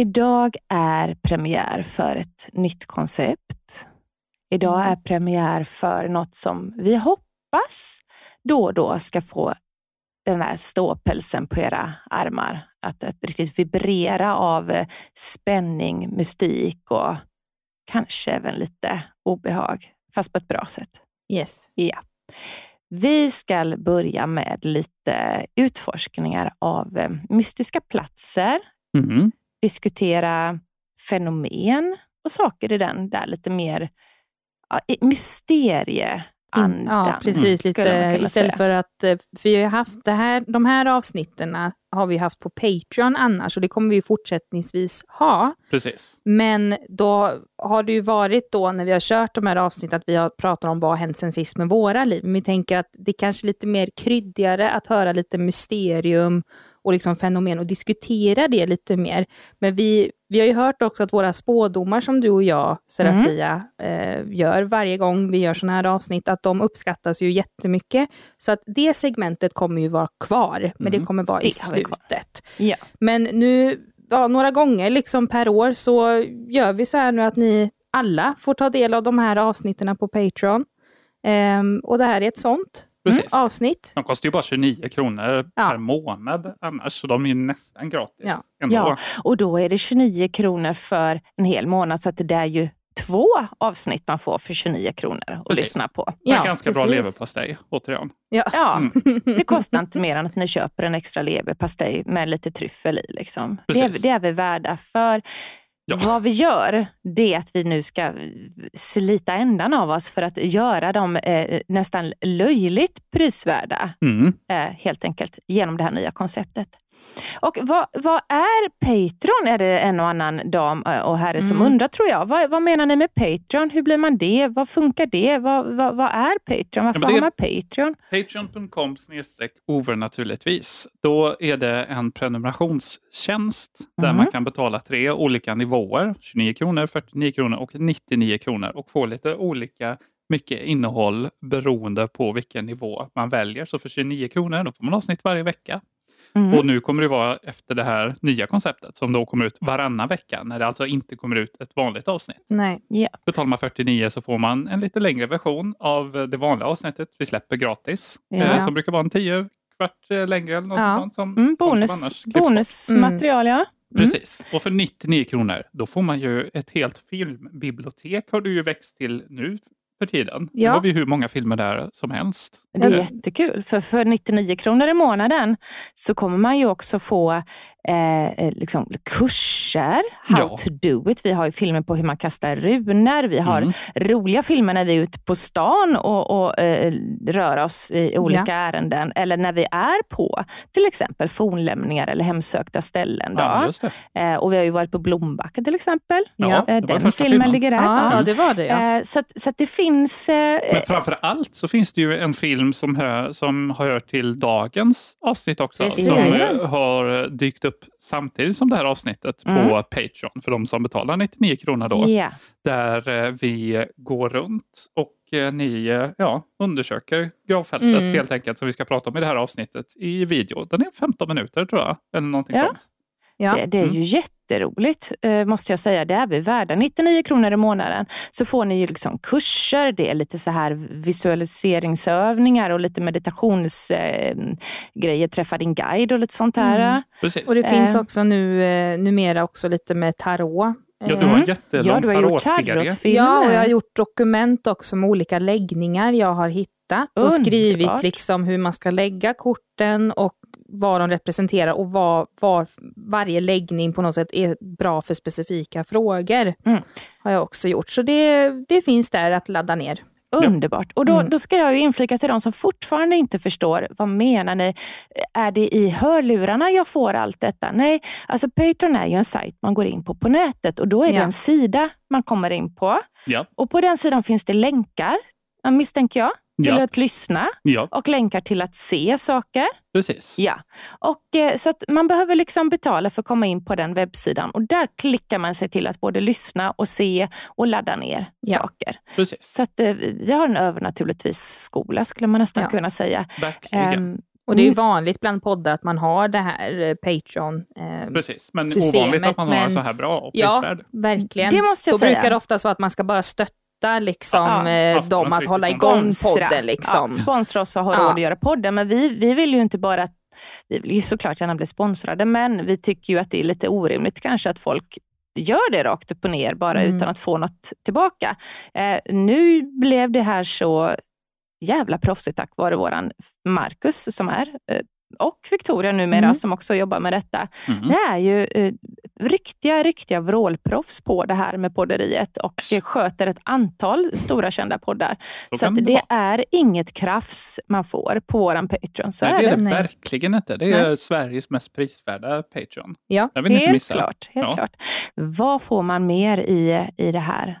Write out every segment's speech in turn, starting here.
Idag är premiär för ett nytt koncept. Idag är premiär för något som vi hoppas då och då ska få den här ståpälsen på era armar. Att, att riktigt vibrera av eh, spänning, mystik och kanske även lite obehag, fast på ett bra sätt. Yes. Ja. Vi ska börja med lite utforskningar av eh, mystiska platser, Mm. Diskutera fenomen och saker i den där lite mer ja, i- mysterieandan. Ja, precis. Lite, istället för att, eh, för vi har haft det här, de här avsnitten har vi haft på Patreon annars och det kommer vi fortsättningsvis ha. Precis. Men då har det ju varit då när vi har kört de här avsnitten att vi har pratat om vad har hänt sen sist med våra liv. Men vi tänker att det är kanske lite mer kryddigare att höra lite mysterium och liksom fenomen och diskutera det lite mer. Men vi, vi har ju hört också att våra spådomar som du och jag, Serafia, eh, gör varje gång vi gör sådana här avsnitt, att de uppskattas ju jättemycket. Så att det segmentet kommer ju vara kvar, men det kommer vara i Det slutet. Ja. Men nu, ja, några gånger liksom per år så gör vi så här nu att ni alla får ta del av de här avsnitten på Patreon. Ehm, och det här är ett sånt Precis. avsnitt. De kostar ju bara 29 kronor Ja. per månad annars, så de är ju nästan gratis. Ja. Ändå. Ja, och då är det 29 kronor för en hel månad, så att det är ju två avsnitt man får för 29 kronor att Precis. lyssna på. Det är Ja, ganska bra precis. leverpastej, återigen. Ja. Ja, Mm. det kostar inte mer än att ni köper en extra leverpastej med lite tryffel i. Liksom. Det, är, det är vi värda för. Ja. Vad vi gör, det är att vi nu ska slita ändan av oss för att göra dem eh, nästan löjligt prisvärda. Mm. eh, helt enkelt genom det här nya konceptet. Och vad, vad är Patreon? Är det en och annan dam och herre som Mm. undrar tror jag. Vad, vad menar ni med Patreon? Hur blir man det? Vad funkar det? Vad, vad, är Patreon? Varför det- har man Patreon? Patreon.com snedstreck overnaturligtvis. Då är det en prenumerationstjänst där Mhm. man kan betala tre olika nivåer. 29 kronor, 49 kronor och 99 kronor och få lite olika mycket innehåll beroende på vilken nivå man väljer. Så för 29 kronor då får man avsnitt varje vecka. Mm. Och nu kommer det vara efter det här nya konceptet som då kommer ut varannan vecka när det alltså inte kommer ut ett vanligt avsnitt. Nej. Betalar man 49 så får man en lite längre version av det vanliga avsnittet vi släpper gratis. Ja. Eh, som brukar vara en 10 kvart eh, längre eller något Ja. sånt. Som Mm, bonus, bonusmaterial, ja. Mm. Precis. Och för 99 kronor då får man ju ett helt filmbibliotek har du ju växt till nu för tiden. Ja. Nu har vi hur många filmer där som helst. Det är jättekul, för för 99 kronor i månaden så kommer man ju också få eh, eh, liksom kurser, how Ja. to do it. Vi har ju filmer på hur man kastar runor. Vi har Mm. roliga filmer när vi är ute på stan och, och eh, rör oss i olika ärenden. Eller när vi är på till exempel fornlämningar eller hemsökta ställen. Då. Ja, just det. eh, och vi har ju varit på Blombacka till exempel. Ja, Eh, det var Den filmen filmen. ligger där. Ja, Ja. ja, det var det ja. Eh, så, att, så att det finns... Eh, Men framför allt så finns det ju en film som, hör, som hör till dagens avsnitt också. Precis. Som eh, har dykt upp samtidigt som det här avsnittet på Mm. Patreon för de som betalar 99 kronor då. ja. Där eh, vi går runt och eh, ni ja, undersöker gravfältet Mm. helt enkelt som vi ska prata om i det här avsnittet i video. Den är 15 minuter tror jag. Eller någonting Ja. sånt. ja. Det, det är ju jätteroligt, eh, måste jag säga. Det är vi värda. 99 kronor i månaden så får ni ju liksom kurser, det är lite så här visualiseringsövningar och lite meditationsgrejer. Eh, grejer. Träffa din guide och lite sånt här. Mm. Precis. Och det Eh. finns också nu, eh, numera också lite med tarot. Ja, du har Eh, en jättelång Ja, du har gjort tarotfilmer. Ja, och jag har gjort dokument också med olika läggningar jag har hittat och Underbart. skrivit liksom hur man ska lägga korten och vad de representerar och vad, vad varje läggning på något sätt är bra för specifika frågor. Mm. Har jag också gjort. Så det, det finns där att ladda ner. Underbart. Och då, Mm. då ska jag ju inflika till de som fortfarande inte förstår. Vad menar ni? Är det i hörlurarna jag får allt detta? Nej, alltså Patreon är ju en sajt man går in på på nätet och då är det Ja. en sida man kommer in på. Ja, Och på den sidan finns det länkar, misstänker jag, till Ja. att lyssna ja och länkar till att se saker. precis. Ja, och, eh, så att man behöver liksom betala för att komma in på den webbsidan och där klickar man sig till att både lyssna och se och ladda ner Ja. saker. precis. Så att, eh, vi har en övernaturligtvis skola skulle man nästan Ja. kunna säga. Verkligen. Ehm, Och det är Mm. vanligt bland poddar att man har det här eh, Patreon. Eh, precis. Men ovanligt att man har en men- så här bra och ja, verkligen. Det måste jag Då säga. brukar det ofta så att man ska bara stötta liksom, Ja, eh, ja, dem att hålla igång Sponsra. podden. Liksom. Ja, sponsra oss och ha Ja. råd att göra podden. Men vi, vi vill ju inte bara att, vi vill ju såklart gärna bli sponsrade, men vi tycker ju att det är lite orimligt kanske att folk gör det rakt upp och ner bara Mm. utan att få något tillbaka. Eh, nu blev det här så jävla proffsigt tack vare våran Marcus som är eh, och Victoria numera Mm. som också jobbar med detta. Mm. Det är ju eh, riktiga, riktiga vrålproffs på det här med podderiet och eh, sköter ett antal stora kända poddar. Så Så det det är inget krafs man får på våran Patreon. Så Nej, är det är det. Nej. verkligen inte. Det är Sveriges mest prisvärda Patreon. Ja. Helt klart. Helt Ja. klart. Vad får man mer i, i det här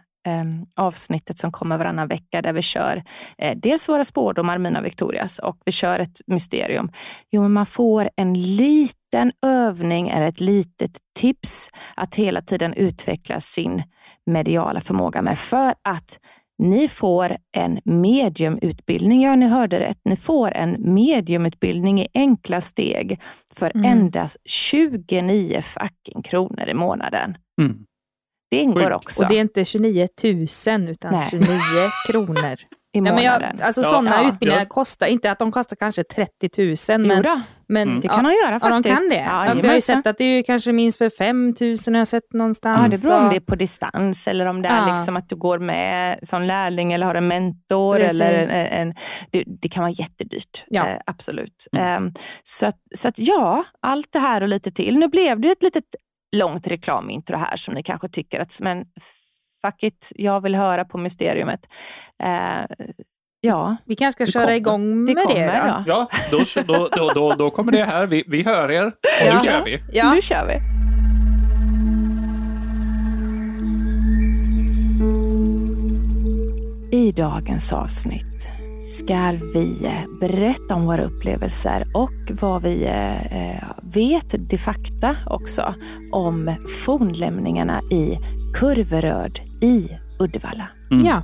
avsnittet som kommer varannan vecka där vi kör eh, dels våra spårdomar, mina och Victorias, och vi kör ett mysterium. Jo, men man får en liten övning eller ett litet tips att hela tiden utveckla sin mediala förmåga med. För att ni får en mediumutbildning, ja ni hörde rätt. Ni får en mediumutbildning i enkla steg för Mm. endast 29 fucking kronor i månaden. Mm. Det ingår Sjukt. också Och det är inte 29 000 utan Nej. 29 kronor. i Nej, men månaden. jag, alltså Ja, sådana ja, utbildningar ja. kostar, inte att de kostar kanske 30 000 men, Jodå, men Mm. det kan de göra Ja, faktiskt. de kan det. Ja, jag har ju sett att det är kanske minst för 5 000 har jag sett någonstans. Ja, det beror om Så- det är på distans eller om det är Ja. liksom att du går med som lärling eller har en mentor. Precis. Eller en, en, det, det kan vara jättedyrt, Ja. eh, absolut. Ehm, så, att, så att ja, allt det här och lite till. Nu blev det ett litet långt reklamintro här som ni kanske tycker att, men fuck it, jag vill höra på mysteriumet. Eh, ja, Vi kanske Det ska köra kommer. igång det med kommer det. då. Ja, då, då, då, då, då kommer det här. Vi, vi hör er och Ja. nu kör vi. Ja. Nu kör vi. I dagens avsnitt ska vi berätta om våra upplevelser och vad vi eh, vet de facto också om fornlämningarna i Kurveröd i Uddevalla. Mm. Ja.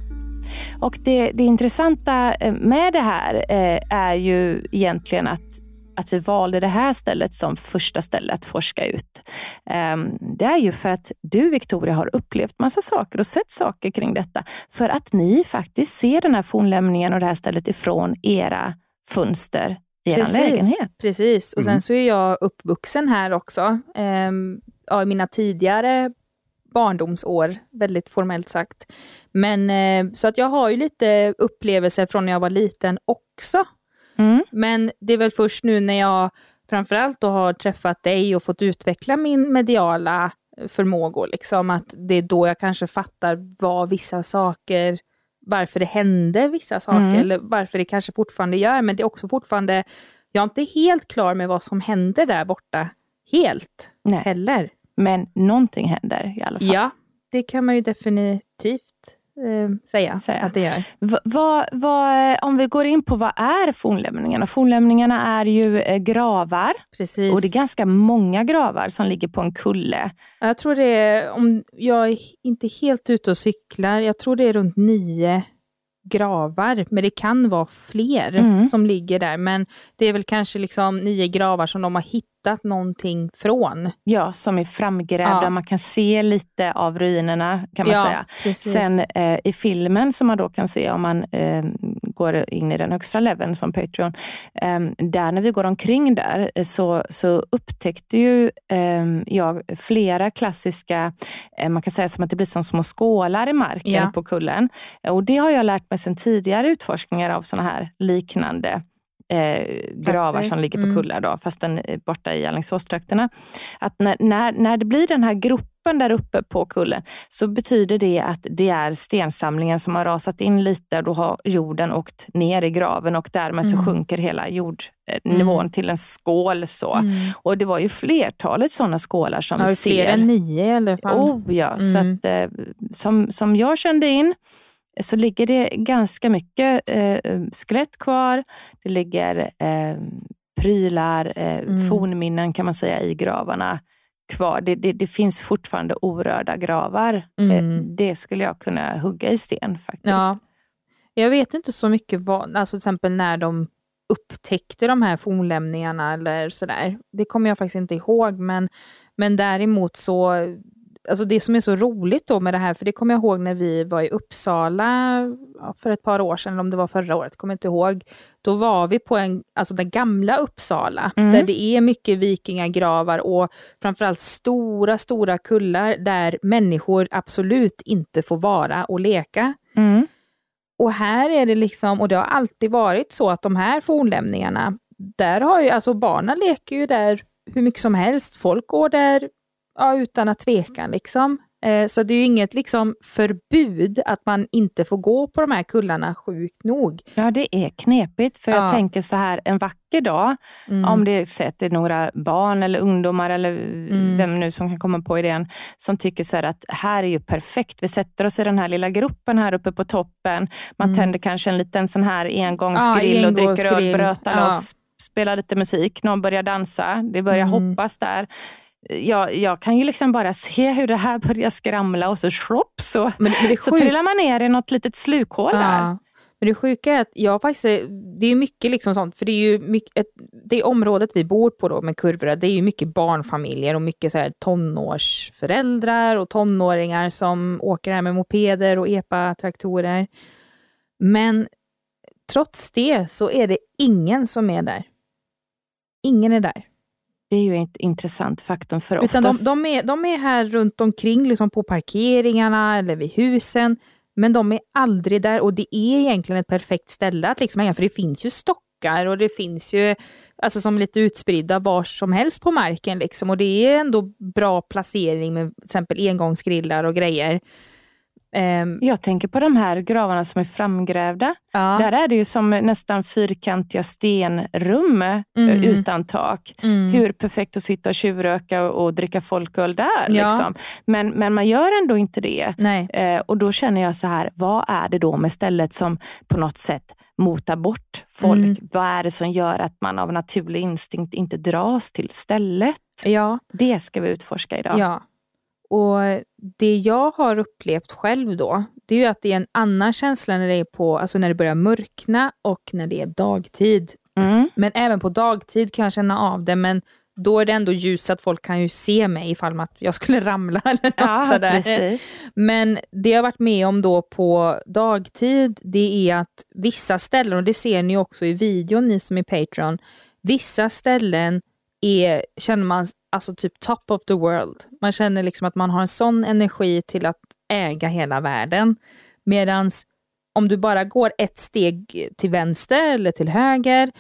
Och det, det intressanta eh, med det här eh, är ju egentligen att, att vi valde det här stället som första ställe att forska ut. Ehm, Det är ju för att du Victoria har upplevt massa saker och sett saker kring detta. För att ni faktiskt ser den här fornlämningen och det här stället ifrån era fönster i er lägenhet. Precis, och sen Mm. så är jag uppvuxen här också. Ehm, ja, i mina tidigare barndomsår, väldigt formellt sagt. Men eh, så att jag har ju lite upplevelser från när jag var liten också. Mm. Men det är väl först nu när jag framförallt då har träffat dig och fått utveckla min mediala förmågor, liksom, att det är då jag kanske fattar vad vissa saker, varför det hände vissa saker, Mm. eller varför det kanske fortfarande gör, men det är också fortfarande, jag är inte helt klar med vad som hände där borta, helt Nej. heller. Men någonting händer i alla fall. Ja, det kan man ju definitivt eh, säga, Säga. att det gör. Va, va, va, om vi går in på vad är fornlämningarna? Fornlämningarna är ju eh, gravar Precis. och det är ganska många gravar som ligger på en kulle. Jag tror det är, om jag är inte helt ute och cyklar, jag tror det är runt nio gravar, men det kan vara fler Mm. som ligger där. Men det är väl kanske liksom nio gravar som de har hittat någonting från. Ja, som är framgrävda. Ja. Man kan se lite av ruinerna kan man Ja, säga. precis. Sen eh, i filmen som man då kan se om man eh, går in i den högsta leveln som Patreon. Eh, där när vi går omkring där eh, så, så upptäckte ju eh, jag flera klassiska, eh, man kan säga som att det blir som små skålar i marken Ja. på kullen. Och det har jag lärt mig sedan tidigare utforskningar av sådana här liknande eh, gravar som ligger på Mm. kullar, då, fast den är borta i Alingsåstrakterna. Att när, när, när det blir den här gropen där uppe på kullen så betyder det att det är stensamlingen som har rasat in lite och då har jorden åkt ner i graven och därmed så Mm. sjunker hela jordnivån Mm. till en skål. så. Mm. Och det var ju flertalet sådana skålar som Ja, vi fler ser. än nio i alla fall. Oh ja, så Mm. att, eh, som, som jag kände in så ligger det ganska mycket eh, skelett kvar. Det ligger eh, prylar, eh, Mm. fornminnen kan man säga i gravarna kvar. Det, det, det finns fortfarande orörda gravar. Mm. Eh, det skulle jag kunna hugga i sten faktiskt. Ja. Jag vet inte så mycket, vad, alltså till exempel när de upptäckte de här fornlämningarna eller sådär. Det kommer jag faktiskt inte ihåg, men, men däremot så, alltså det som är så roligt då med det här, för det kommer jag ihåg när vi var i Uppsala för ett par år sedan, eller om det var förra året, kommer inte ihåg. Då var vi på en, alltså den gamla Uppsala, Mm. där det är mycket vikingagravar och framförallt stora, stora kullar där människor absolut inte får vara och leka. Mm. Och här är det liksom, och det har alltid varit så att de här fornlämningarna, där har ju, alltså barnen leker ju där hur mycket som helst. Folk går där ja, utan att tveka liksom. Eh, så det är ju inget liksom förbud att man inte får gå på de här kullarna sjukt nog. Ja, det är knepigt. För Ja. jag tänker så här, en vacker dag, Mm. om det är några barn eller ungdomar eller Mm. vem nu som kan komma på idén, som tycker så här att här är ju perfekt. Vi sätter oss i den här lilla gruppen här uppe på toppen. Man Mm. tänder kanske en liten sån här engångsgrill och dricker öl, brötar Ja. loss, spelar lite musik, någon börjar dansa, det börjar Mm. hoppas där. Jag, jag kan ju liksom bara se hur det här börjar skramla och så schlopp så, Men, men så trillar man ner i något litet slukhål där. Ja. Men det sjuka är att jag faktiskt, det är mycket liksom sånt, för det är ju mycket, ett, det området vi bor på då med kurvorna, det är ju mycket barnfamiljer och mycket så här tonårsföräldrar och tonåringar som åker här med mopeder och epa-traktorer. Men trots det så är det ingen som är där. Ingen är där. Det är ju ett intressant faktum för Utan de, oftast... de, är, de är här runt omkring liksom på parkeringarna eller vid husen. Men de är aldrig där och det är egentligen ett perfekt ställe att liksom hänga, för det finns ju stockar och det finns ju alltså som lite utspridda var som helst på marken. Liksom. Och det är ändå bra placering med till exempel engångsgrillar och grejer. Ehm, Jag tänker på de här gravarna som är framgrävda. ja. Där är det ju som nästan fyrkantiga stenrum eh, Mm. utan tak. Mm. Hur perfekt att sitta och tjuvröka och, och dricka folköl där. Ja. Liksom. Men, men man gör ändå inte det. Eh, och då känner jag så här, vad är det då med stället som på något sätt motar bort folk? Mm. Vad är det som gör att man av naturlig instinkt inte dras till stället? Ja. Det ska vi utforska idag. Ja. Och det jag har upplevt själv då, det är ju att det är en annan känsla när det, är på, alltså när det börjar mörkna och när det är dagtid. Mm. Men även på dagtid kan jag känna av det, men då är det ändå ljus så att folk kan ju se mig ifall att jag skulle ramla eller något Ja, sådär. precis. Men det jag varit med om då på dagtid, det är att vissa ställen, och det ser ni också i videon, ni som är Patreon, vissa ställen är, känner man alltså typ top of the world. Man känner liksom att man har en sån energi till att äga hela världen. Medan om du bara går ett steg till vänster eller till höger,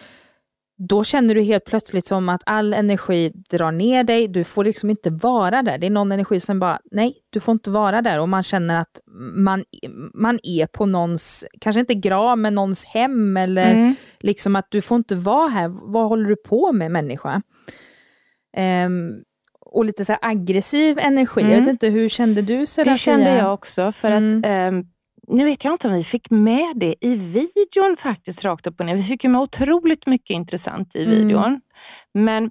då känner du helt plötsligt som att all energi drar ner dig. Du får liksom inte vara där. Det är någon energi som bara, nej, du får inte vara där. Och man känner att man, man är på någons, kanske inte grav, men någons hem. Eller Mm. liksom att du får inte vara här. Vad håller du på med människa? Ehm, och lite så här aggressiv energi. Jag Mm. vet inte, hur kände du Serafia? Det kände jag också. För Mm. att ehm, nu vet jag inte om vi fick med det i videon faktiskt rakt upp och ner. Vi fick ju med otroligt mycket intressant i Mm. videon. Men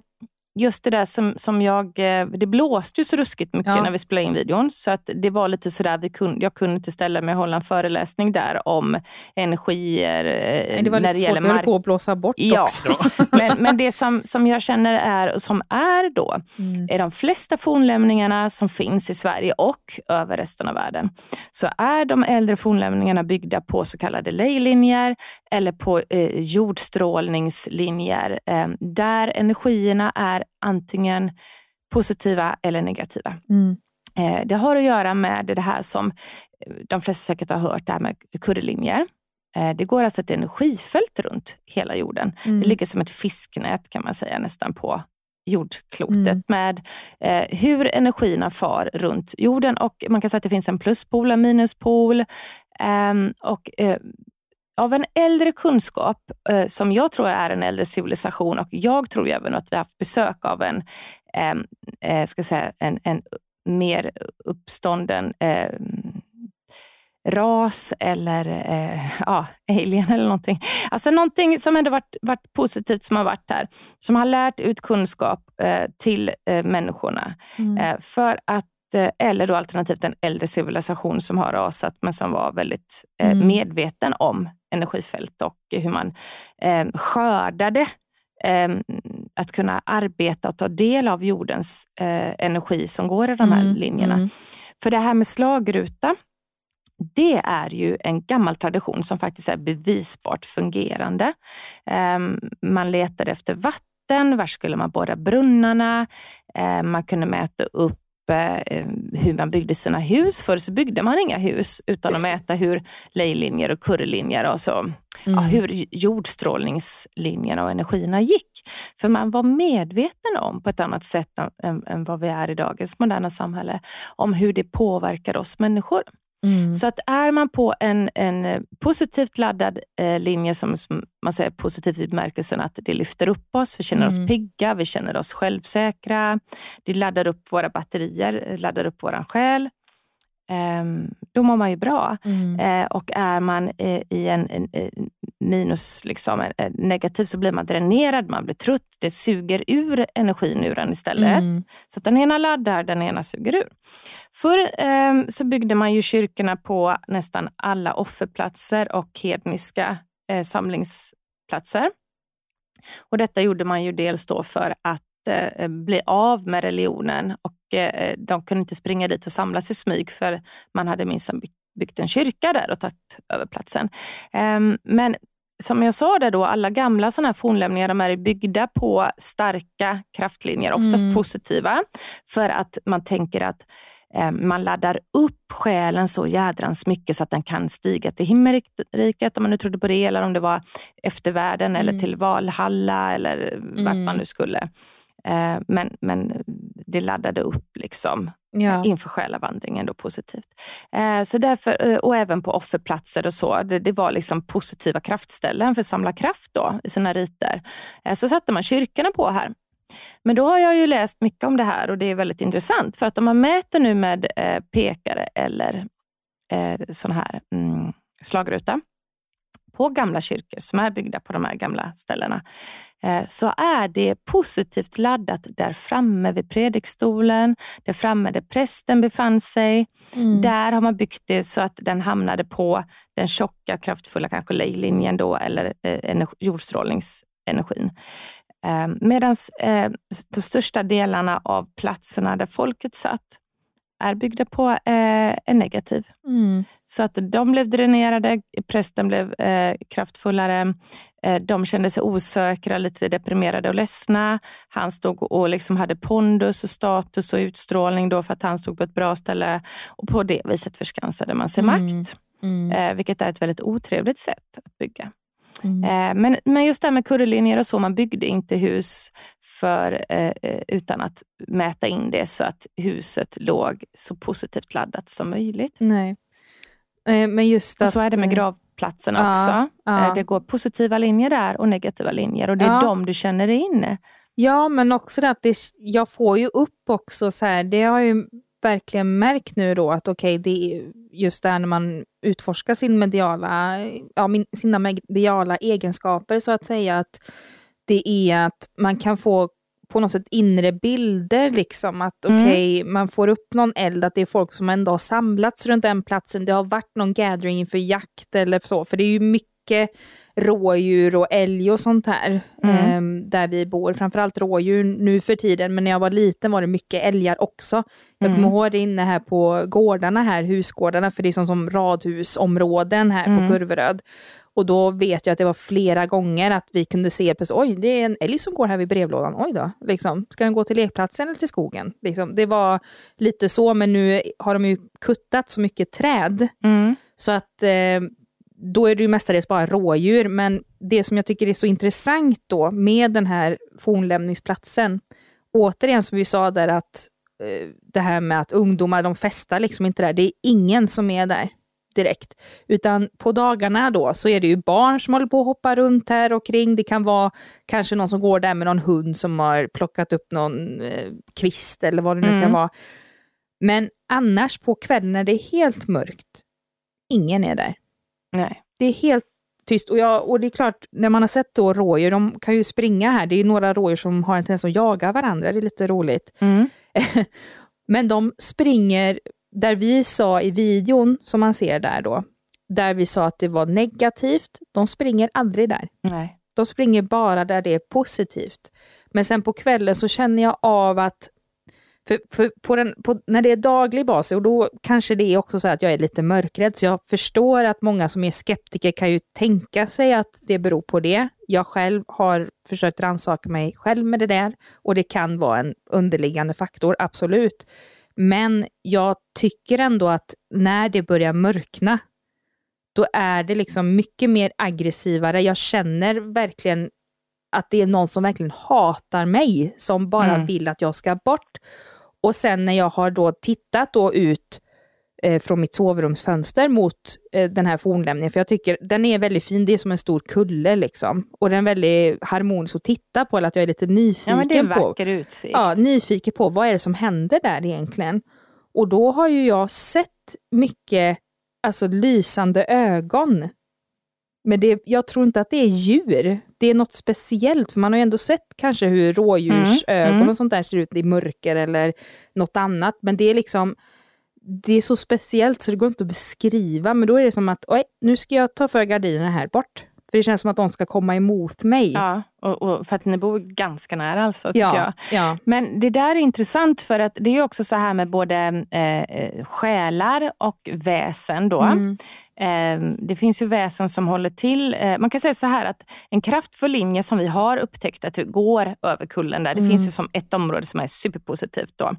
just det där som, som jag, eh, det blåste ju så ruskigt mycket Ja. när vi spelade in videon. Så att det var lite sådär, vi kunde, jag kunde inte ställa mig och hålla en föreläsning där om energier eh, det var när lite det svårt, gäller höll mark. på att blåsa bort Ja. också. Men, men det som, som jag känner är, och som är då, Mm. är de flesta fornlämningarna som finns i Sverige och över resten av världen, så är de äldre fornlämningarna byggda på så kallade leylinjer eller på eh, jordstrålningslinjer eh, där energierna är antingen positiva eller negativa. Mm. Eh, det har att göra med det här som eh, de flesta säkert har hört, det här med kurrlinjer. Eh, det går alltså ett energifält runt hela jorden. Mm. Det ligger som ett fisknät kan man säga nästan på jordklotet Mm. med eh, hur energierna far runt jorden. Och Man kan säga att det finns en pluspol och en minuspol. Ehm, och, eh, av en äldre kunskap, eh, som jag tror är en äldre civilisation och jag tror även att vi har haft besök av en, eh, ska säga, en, en mer uppstånden eh, ras eller eh, ja, alien eller någonting. Alltså någonting som ändå varit, varit positivt som har varit här. Som har lärt ut kunskap eh, till eh, människorna. Mm. Eh, för att, eh, eller då alternativt en äldre civilisation som har rasat men som var väldigt eh, Mm. medveten om energifält och hur man eh, skördade eh, att kunna arbeta och ta del av jordens eh, energi som går i de här Mm, linjerna. mm. För det här med slagruta, det är ju en gammal tradition som faktiskt är bevisbart fungerande. Ehm, Man letade efter vatten, var skulle man borra brunnarna? Man kunde mäta upp eh, hur man byggde sina hus. Förr så byggde man inga hus utan att mäta hur lejlinjer och kurrlinjer och så, ja, Mm. hur jordstrålningslinjerna och energierna gick. För man var medveten om, på ett annat sätt än, än vad vi är i dagens moderna samhälle, om hur det påverkar oss människor. Mm. Så att är man på en, en eh, positivt laddad eh, linje, som som man säger positivt i bemärkelsen att det lyfter upp oss, vi känner Mm. oss pigga, vi känner oss självsäkra, det laddar upp våra batterier, eh, laddar upp våran själ. Ehm, då mår man ju bra. Mm. Eh, och är man i en, en, en minus, liksom, en, negativ, så blir man dränerad, man blir trött. Det suger ur energin ur en istället. Mm. Så den ena laddar, den ena suger ur. Förr eh, så byggde man ju kyrkorna på nästan alla offerplatser och hedniska eh, samlingsplatser. Och detta gjorde man ju dels då för att eh, bli av med religionen och eh, de kunde inte springa dit och samlas i smyg för man hade minsann byggt, en kyrka där och tagit över platsen. Ehm, men som jag sa där då, alla gamla såna här fornlämningar de är byggda på starka kraftlinjer, oftast Mm. positiva, för att man tänker att eh, man laddar upp själen så jädrans mycket så att den kan stiga till himmelriket, om man nu trodde på det, eller om det var eftervärlden eller Mm. till Valhalla eller vart Mm. man nu skulle. Eh, Men, men det laddade upp liksom Ja. inför själavandringen då positivt. Eh, så därför, eh, och även på offerplatser och så. Det, det var liksom positiva kraftställen för att samla kraft då i sina riter. Eh, så satte man kyrkorna på här. Men då har jag ju läst mycket om det här och det är väldigt intressant. För att om man mäter nu med eh, pekare eller eh, sån här mm, slagruta på gamla kyrkor som är byggda på de här gamla ställena, eh, så är det positivt laddat där framme vid predikstolen, där framme där prästen befann sig. Mm. Där har man byggt det så att den hamnade på den tjocka, kraftfulla kanske lejlinjen då, eller eh, energi, jordstrålningsenergin. Eh, Medan eh, de största delarna av platserna där folket satt är byggda på eh, en negativ. Mm. Så att de blev dränerade, prästen blev eh, kraftfullare, eh, de kände sig osäkra, lite deprimerade och ledsna. Han stod och liksom hade pondus och status och utstrålning då för att han stod på ett bra ställe. Och På det viset förskansade man sig Mm. makt, Mm. eh, vilket är ett väldigt otrevligt sätt att bygga. Mm. Eh, men, men just det här med kurrelinjer och så, man byggde inte hus för, eh, eh, utan att mäta in det så att huset låg så positivt laddat som möjligt. Nej. Eh, Men just Och att... så är det med eh, gravplatserna ja, också. ja. Eh, Det går positiva linjer där och negativa linjer och det är Ja. de du känner in. Ja, men också det att det, jag får ju upp också så här, det har jag ju verkligen märkt nu då att okej, det är just där när man utforskar sin mediala, ja, min, sina mediala egenskaper så att säga, att det är att man kan få på något sätt inre bilder, liksom att Mm. okej, man får upp någon eld, att det är folk som ändå har samlats runt den platsen, det har varit någon gathering inför jakt eller så, för det är ju mycket rådjur och älg och sånt här Mm. ehm, där vi bor. Framförallt rådjur nu för tiden, men när jag var liten var det mycket älgar också. Jag Mm. kommer ihåg det inne här på gårdarna här, husgårdarna, för det är som, som radhusområden här Mm. på Kurveröd. Och då vet jag att det var flera gånger att vi kunde se, oj det är en älg som går här vid brevlådan, oj då, liksom, ska den gå till lekplatsen eller till skogen? Liksom, det var lite så, men nu har de ju kuttat så mycket träd Mm. så att eh, då är det ju mestadels bara rådjur, men det som jag tycker är så intressant då med den här fornlämningsplatsen, återigen som vi sa där att eh, det här med att ungdomar, de festar liksom inte där, det är ingen som är där direkt. Utan på dagarna då så är det ju barn som håller på att hoppa runt här och kring. Det kan vara kanske någon som går där med någon hund som har plockat upp någon eh, kvist eller vad det nu mm. kan vara. Men annars på kvällen när det är helt mörkt, ingen är där. Nej. Det är helt tyst. Och, jag, och det är klart, när man har sett då rådjur, de kan ju springa här. Det är några rådjur som har en tendens att jaga varandra. Det är lite roligt. Mm. Men de springer där vi sa i videon som man ser där då, där vi sa att det var negativt, de springer aldrig där. Nej. De springer bara där det är positivt. Men sen på kvällen så känner jag av att för, för på den, på, när det är daglig bas, och då kanske det är också så att jag är lite mörkrädd, så jag förstår att många som är skeptiker kan ju tänka sig att det beror på det. Jag själv har försökt rannsaka mig själv med det där och det kan vara en underliggande faktor, absolut. Men jag tycker ändå att när det börjar mörkna, då är det liksom mycket mer aggressivare. Jag känner verkligen att det är någon som verkligen hatar mig, som bara mm. vill att jag ska bort. Och sen när jag har då tittat då ut eh, från mitt sovrumsfönster mot eh, den här fornlämningen, för jag tycker den är väldigt fin, det är som en stor kulle liksom. Och den är väldigt harmonisk att titta på, eller att jag är lite nyfiken ja, men det är på. vacker utsikt. Ja, nyfiken på vad är det som händer där egentligen. Och då har ju jag sett mycket alltså, lysande ögon. Men det, jag tror inte att det är djur. Det är något speciellt, för man har ju ändå sett kanske hur rådjursögon mm. Mm. och sånt där ser ut i mörker eller något annat. Men det är liksom det är så speciellt så det går inte att beskriva, men då är det som att oj, nu ska jag ta för gardinerna här bort. För det känns som att de ska komma emot mig. Ja, och, och för att ni bor ganska nära alltså, tycker ja, jag. Ja. Men det där är intressant för att det är också så här med både eh, själar och väsen då. Mm. Eh, det finns ju väsen som håller till. Eh, man kan säga så här att en kraftfull linje som vi har upptäckt att det går över kullen där. Det mm. finns ju som ett område som är superpositivt då.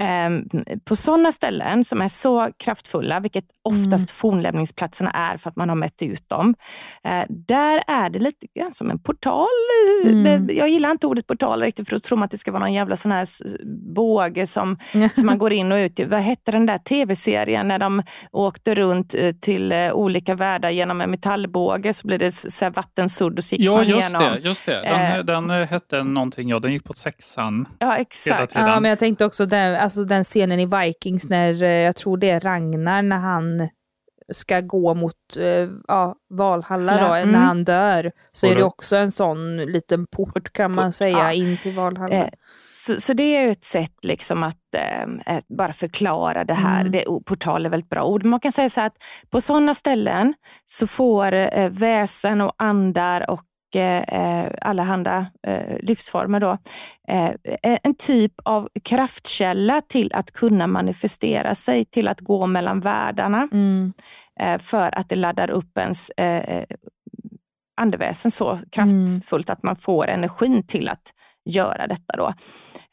Ehm, på sådana ställen som är så kraftfulla, vilket oftast mm. fornlämningsplatserna är för att man har mätt ut dem. Eh, där är det lite grann som en portal. Mm. Jag gillar inte ordet portal riktigt för då tror man att det ska vara någon jävla sån här båge som, som man går in och ut i. Vad hette den där tv-serien när de åkte runt eh, till eh, olika världar genom en metallbåge så blev det så vattensudd och så gick ja, man just igenom. Det, just det. Den, eh, den hette någonting, ja den gick på sexan. Ja exakt. Ja, men jag tänkte också den, alltså den scenen i Vikings när, eh, jag tror det är Ragnar, när han ska gå mot eh, ja, Valhalla då, mm. när han dör, så är det också en sån liten port kan man port, säga ja. in till Valhalla. Eh, så, så, det är ett sätt liksom att eh, bara förklara det här. Mm. Det, portal är väldigt bra ord. Man kan säga så att på sådana ställen så får eh, väsen och andar och eh, allehanda eh, livsformer. Då. Eh, en typ av kraftkälla till att kunna manifestera sig, till att gå mellan världarna. Mm. Eh, för att det laddar upp ens eh, andeväsen så kraftfullt mm. att man får energin till att göra detta. Då.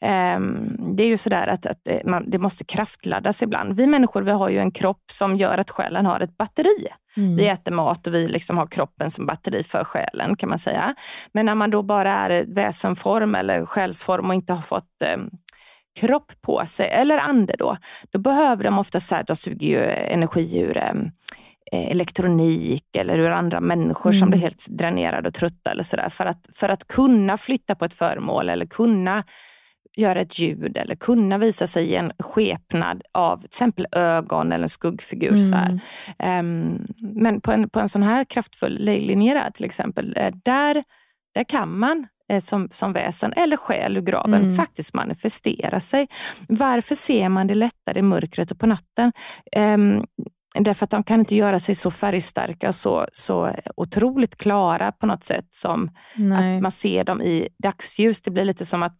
Um, det är ju sådär att, att man, det måste kraftladdas ibland. Vi människor vi har ju en kropp som gör att själen har ett batteri. Mm. Vi äter mat och vi liksom har kroppen som batteri för själen kan man säga. Men när man då bara är väsenform eller själsform och inte har fått um, kropp på sig, eller ande då, då behöver de ofta, så här, de suger ju energi ur um, elektronik eller ur andra människor mm. som blir helt dränerade och trötta eller sådär. För att, för att kunna flytta på ett föremål eller kunna göra ett ljud eller kunna visa sig i en skepnad av till exempel ögon eller en skuggfigur. Mm. Så här. Um, men på en, på en sån här kraftfull linjerad till exempel, eh, där, där kan man eh, som, som väsen eller själ ur graven mm. faktiskt manifestera sig. Varför ser man det lättare i mörkret och på natten? Um, Därför att de kan inte göra sig så färgstarka och så, så otroligt klara på något sätt som Nej. att man ser dem i dagsljus. Det blir lite som att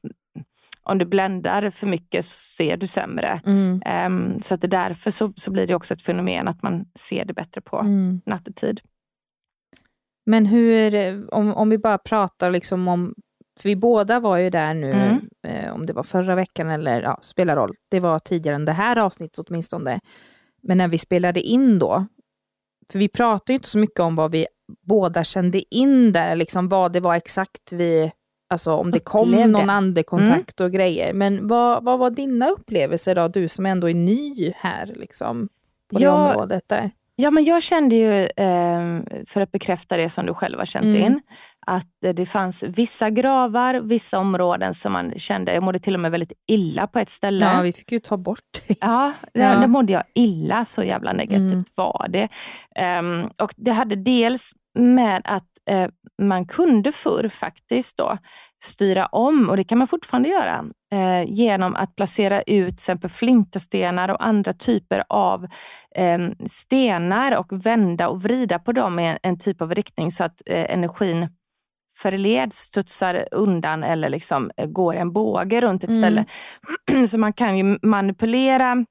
om du bländar för mycket så ser du sämre. Mm. Um, så att det därför så, så blir det också ett fenomen att man ser det bättre på mm. nattetid. Men hur, om, om vi bara pratar liksom om, för vi båda var ju där nu, mm. eh, om det var förra veckan eller ja, spelar roll, det var tidigare än det här avsnittet åtminstone. Men när vi spelade in då, för vi pratade ju inte så mycket om vad vi båda kände in där, liksom vad det var exakt vi, alltså om det kom Upplevde. någon andekontakt och grejer. Men vad, vad var dina upplevelser då, du som ändå är ny här liksom, på Ja, det området där? Ja, men jag kände ju, eh, för att bekräfta det som du själv har känt Mm. in, att det fanns vissa gravar, vissa områden som man kände, jag mådde till och med väldigt illa på ett ställe. Ja, vi fick ju ta bort det. Ja, där, Ja. där mådde jag illa. Så jävla negativt Mm. var det. Ehm, och Det hade dels med att eh, man kunde förr faktiskt då styra om, och det kan man fortfarande göra, eh, genom att placera ut till exempel flinterstenar och andra typer av eh, stenar och vända och vrida på dem i en, en typ av riktning så att eh, energin förleds, studsar undan eller liksom eh, går en båge runt ett Mm. ställe. Så man kan ju manipulera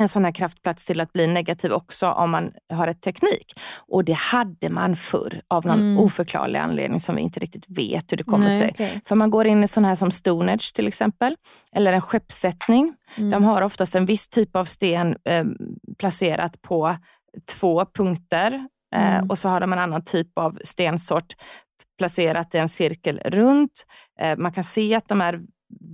en sån här kraftplats till att bli negativ också om man har ett teknik. Och det hade man förr av någon Mm. oförklarlig anledning som vi inte riktigt vet hur det kommer Nej, sig. okej. För man går in i sån här som Stonehenge till exempel, eller en skeppssättning. Mm. De har oftast en viss typ av sten eh, placerat på två punkter eh, Mm. och så har de en annan typ av stensort placerat i en cirkel runt. Eh, man kan se att de är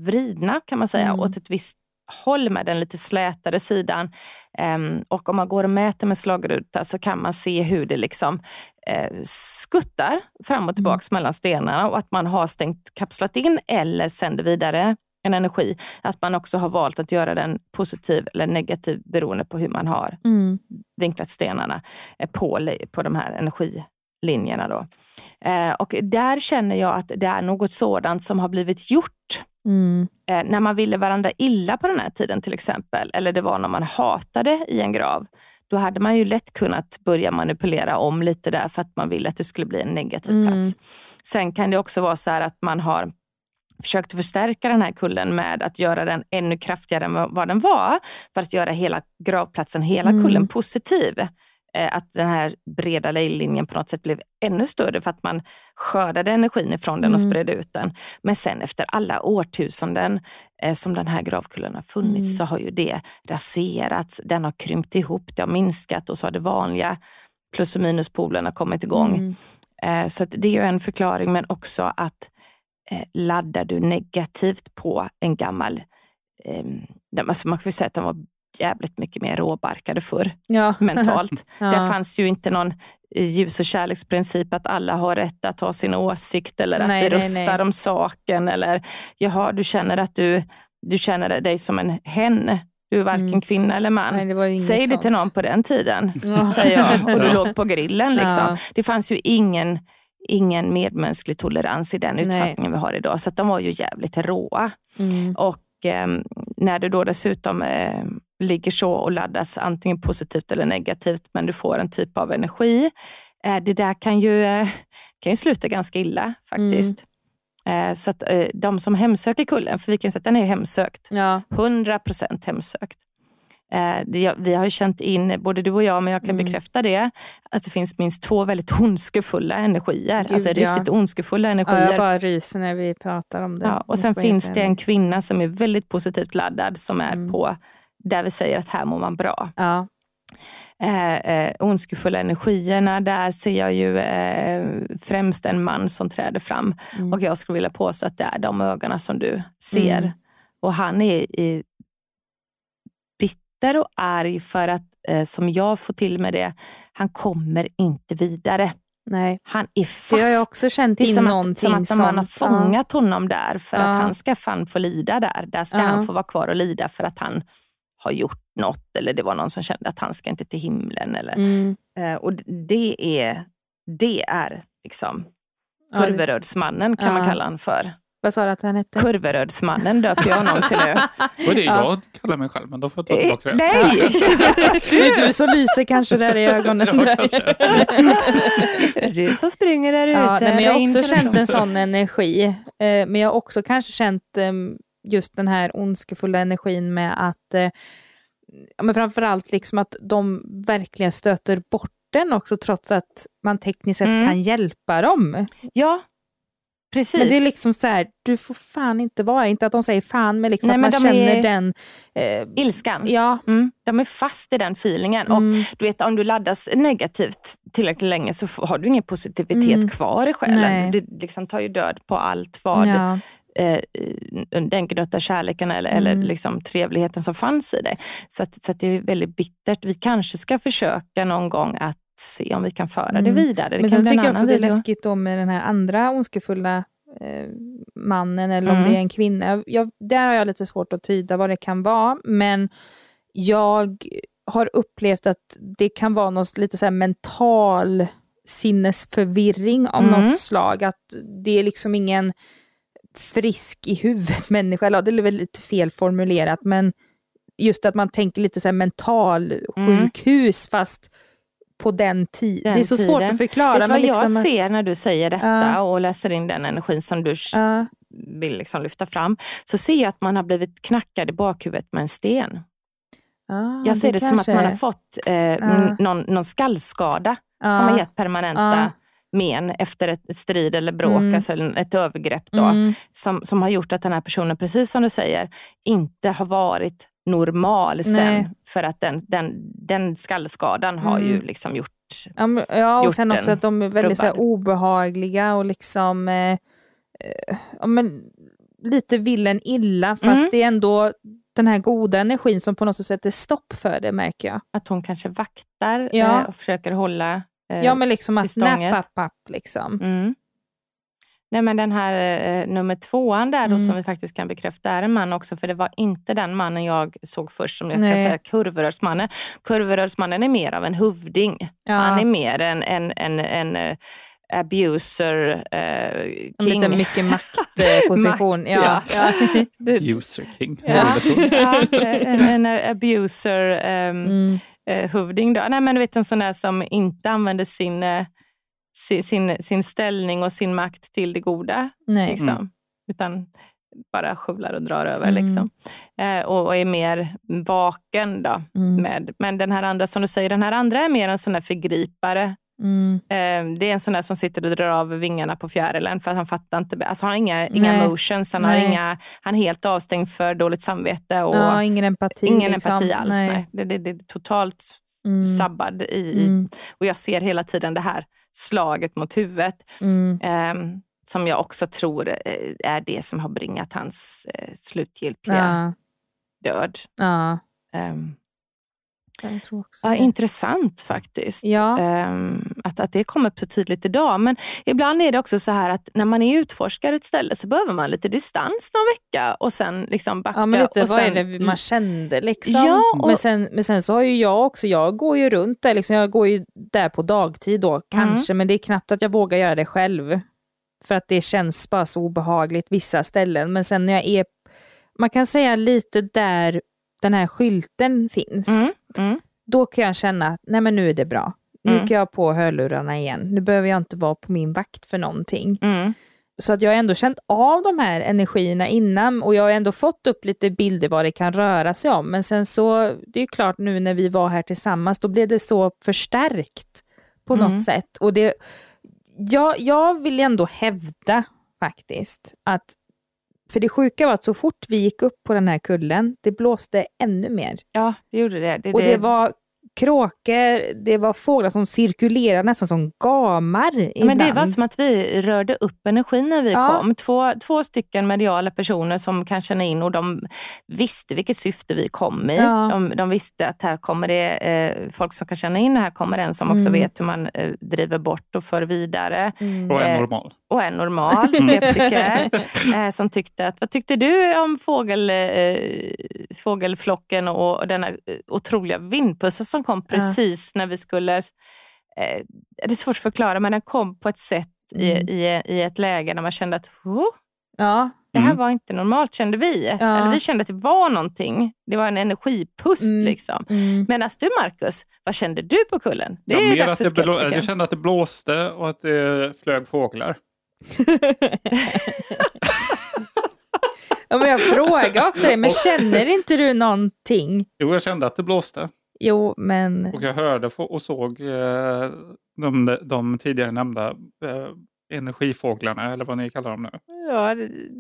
vridna kan man säga Mm. åt ett visst håll med den lite slätare sidan. Ehm, och om man går och mäter med slagruta så kan man se hur det liksom eh, skuttar fram och tillbaks mellan stenarna och att man har stängt, kapslat in eller sänder vidare en energi. Att man också har valt att göra den positiv eller negativ beroende på hur man har Mm. vinklat stenarna eh, på, på de här energilinjerna. Då. Eh, och där känner jag att det är något sådant som har blivit gjort Mm. eh, när man ville varandra illa på den här tiden till exempel, eller det var när man hatade i en grav, då hade man ju lätt kunnat börja manipulera om lite där för att man ville att det skulle bli en negativ Mm. plats. Sen kan det också vara så här att man har försökt förstärka den här kullen med att göra den ännu kraftigare än vad den var, för att göra hela gravplatsen, hela Mm. kullen positiv. Eh, Att den här breda lejlinjen på något sätt blev ännu större för att man skördade energin ifrån den och Mm. spred ut den. Men sen efter alla årtusenden eh, som den här gravkullen har funnits Mm. så har ju det raserats. Den har krympt ihop, det har minskat och så har det vanliga plus och minuspolerna kommit igång. Mm. Eh, så det är ju en förklaring men också att eh, laddar du negativt på en gammal, eh, den- alltså man kan ju säga att de var jävligt mycket mer råbarkade förr Ja. mentalt. Ja. Där fanns ju inte någon ljus och kärleksprincip att alla har rätt att ha sin åsikt eller att Nej, vi röstar nej. om saken. Eller jaha, du känner att du, du känner dig som en hen. Du är varken Mm. kvinna eller man. Det Säg det till sånt. någon på den tiden, Ja. säger jag. Och du låg på grillen. Liksom. Det fanns ju ingen, ingen medmänsklig tolerans i den Nej. utfattningen vi har idag. Så de var ju jävligt råa. Mm. Och eh, när du då dessutom eh, ligger så och laddas antingen positivt eller negativt, men du får en typ av energi. Eh, det där kan ju, eh, kan ju sluta ganska illa faktiskt. Eh, så att de som hemsöker kullen, för vi kan ju säga att den är hemsökt, Ja. 100% hemsökt. Vi har ju känt in, både du och jag, men jag kan Mm. bekräfta det, att det finns minst två väldigt ondskefulla energier. Gud, alltså ja. riktigt ondskefulla ja, energier. jag bara ryser när vi pratar om det. Ja, och sen finns det en kvinna som är väldigt positivt laddad som är Mm. på där vi säger att här mår man bra. Ja. Eh, eh, ondskefulla energierna, där ser jag ju eh, främst en man som träder fram. Mm. Och jag skulle vilja påstå att det är de ögonen som du ser. Mm. Och han är i bitter och arg för att, eh, som jag får till med det, han kommer inte vidare. Nej, Han är för jag har fast. också känt Det är som att, som att man har sånt. Ja. fångat honom där för Ja. att han ska fan få lida där. Där ska Ja. han få vara kvar och lida för att han har gjort något eller det var någon som kände att han ska inte till himlen. Eller, Mm. eh, och det är, det är liksom Kurverödsmannen kan man Ja. kalla han för. Vad sa du att han hette? Kurverödsmannen döper jag honom till nu. Och det är Ja. jag kallar mig själv, men då får jag ta Eh, tillbaka det. Nej! Det är du som lyser kanske där i ögonen. Ja, där. du som springer där ute. Ja, nej, men jag har också känt en sån energi. Eh, men jag har också kanske känt eh, just den här ondskefulla energin med att, eh, ja, men framförallt liksom att de verkligen stöter bort den också, trots att man tekniskt sett Mm. kan hjälpa dem. Ja, precis. Men det är liksom så här, du får fan inte vara, inte att de säger fan, men liksom Nej, att men man de känner är- den... Eh, Ilskan. ja. Mm, de är fast i den feelingen. Mm. Och du vet, om du laddas negativt tillräckligt länge så har du ingen positivitet Mm. kvar i själen. Nej. Det liksom tar ju död på allt vad ja. Eh, den gnutta kärleken eller, eller Mm. liksom trevligheten som fanns i dig. Så, att, så att det är väldigt bittert. Vi kanske ska försöka någon gång att se om vi kan föra det Mm. vidare. Det Men sen tycker jag också det är läskigt då med den här andra ondskefulla eh, mannen eller om Mm. det är en kvinna. Jag, där har jag lite svårt att tyda vad det kan vara, men jag har upplevt att det kan vara något lite så mental sinnesförvirring av Mm. något slag. Att det är liksom ingen frisk i huvudet människa, eller det är väl lite fel formulerat, men just att man tänker lite så här mental Mm. fast på den tiden. Den Det är så svårt tiden. att förklara. Vet du vad jag liksom att- ser när du säger detta Ja. och läser in den energin som du Ja, vill liksom lyfta fram, så ser jag att man har blivit knackad i bakhuvudet med en sten. ja, Jag ser det, som att man har fått eh, någon, någon skallskada som har gett permanenta. Men efter ett, strid eller bråk, Mm. alltså ett övergrepp då, Mm, som, som har gjort att den här personen, precis som du säger, inte har varit normal sen. Nej. För att den, den, den skallskadan har ju Mm. liksom gjort... ja, men- ja, och gjort sen också att de är väldigt så rubbad. obehagliga och liksom eh, eh, ja, men, lite vill en illa, fast Mm. det är ändå den här goda energin som på något sätt sätter stopp för det, märker jag. Att hon kanske vaktar Ja. eh, och försöker hålla... eh, Ja, men liksom att till stånget. nap, up, up, liksom. Mm. Nej, men den här eh, nummer tvåan där då, Mm. som vi faktiskt kan bekräfta är en man också, för det var inte den mannen jag såg först som jag Nej. kan säga kurvrörsmannen. Kurvrörsmannen är mer av en hövding. Ja. Han är mer en, en, en, en eh, abuser eh, king. lite mycket maktposition. Makt, ja. ja. Det- User King. Ja, ja, en, en abuser ehm, Mm. eh, hövding. Då. Nej, men du vet en sån där som inte använder sin, eh, sin, sin, sin ställning och sin makt till det goda. Nej. Liksom. Mm. Utan bara skövlar och drar över. Mm. Liksom. Eh, och, och är mer vaken. Då, Mm. med. Men den här andra, som du säger, den här andra är mer en sån där förgripare. Mm. Eh, det är en sån där som sitter och drar av vingarna på fjärilen för att han fattar inte. Alltså han har inga, inga Nej. emotions, han, har Nej. inga, han är helt avstängd för dåligt samvete. Och, Ja, ingen empati. Ingen liksom. empati alls. Nej. Det, det, det är totalt Mm. sabbad i. Mm. Och jag ser hela tiden det här slaget mot huvudet. Ehm, som jag också tror eh, är det som har bringat hans eh, slutgiltiga Ja. död. Ja. Ehm, också ja, intressant faktiskt. Ja. Ehm, att, att det kommer upp så tydligt idag. Men ibland är det också så här att när man är utforskar ett ställe så behöver man lite distans någon vecka och sen liksom backa. Ja, men lite och vad sen, är det man kände liksom. Ja, och- men, sen, men sen så har ju jag också, jag går ju runt där, liksom, jag går ju där på dagtid då kanske, Mm. men det är knappt att jag vågar göra det själv. För att det känns bara så obehagligt vissa ställen. Men sen när jag är, man kan säga lite där den här skylten finns, Mm, mm. då kan jag känna att nej men nu är det bra. Nu Mm. kan jag på hörlurarna igen. Nu behöver jag inte vara på min vakt för någonting. Mm. Så att jag har ändå känt av de här energierna innan och jag har ändå fått upp lite bilder vad det kan röra sig om. Men sen så, det är klart nu när vi var här tillsammans, då blev det så förstärkt på Mm. något sätt. Och det, jag, jag vill ändå hävda faktiskt att, för det sjuka var att så fort vi gick upp på den här kullen, det blåste ännu mer. Ja, det gjorde det. det, Och det var kråkor, det var fåglar som cirkulerade nästan som gamar ibland. Men det var som att vi rörde upp energin när vi Ja. kom. Två, två stycken mediala personer som kan känna in och de visste vilket syfte vi kom i. Ja. De, de visste att här kommer det eh, folk som kan känna in, här kommer en som också Mm. vet hur man eh, driver bort och för vidare. Mm. Och en Eh, normal. Och en normal skeptiker eh, som tyckte att, vad tyckte du om fågel, eh, fågelflocken och denna eh, otroliga vindpusseln som kom precis när vi skulle... Eh, det är svårt att förklara men den kom på ett sätt i, Mm. i, i ett läge när man kände att oh, Ja, det här Mm. var inte normalt kände vi. Ja. Eller vi kände att det var någonting. Det var en energipust Mm. liksom. mm. Medan du Marcus, vad kände du på kullen? Det Ja, är ju mer dags att för det blå, skeptikern. jag kände att det blåste och att det flög fåglar. ja, men jag frågar också dig, men känner inte du någonting? Jo, jag kände att det blåste. Jo, men... Och jag hörde och såg eh, de, de tidigare nämnda eh, energifåglarna eller vad ni kallar dem nu. Ja,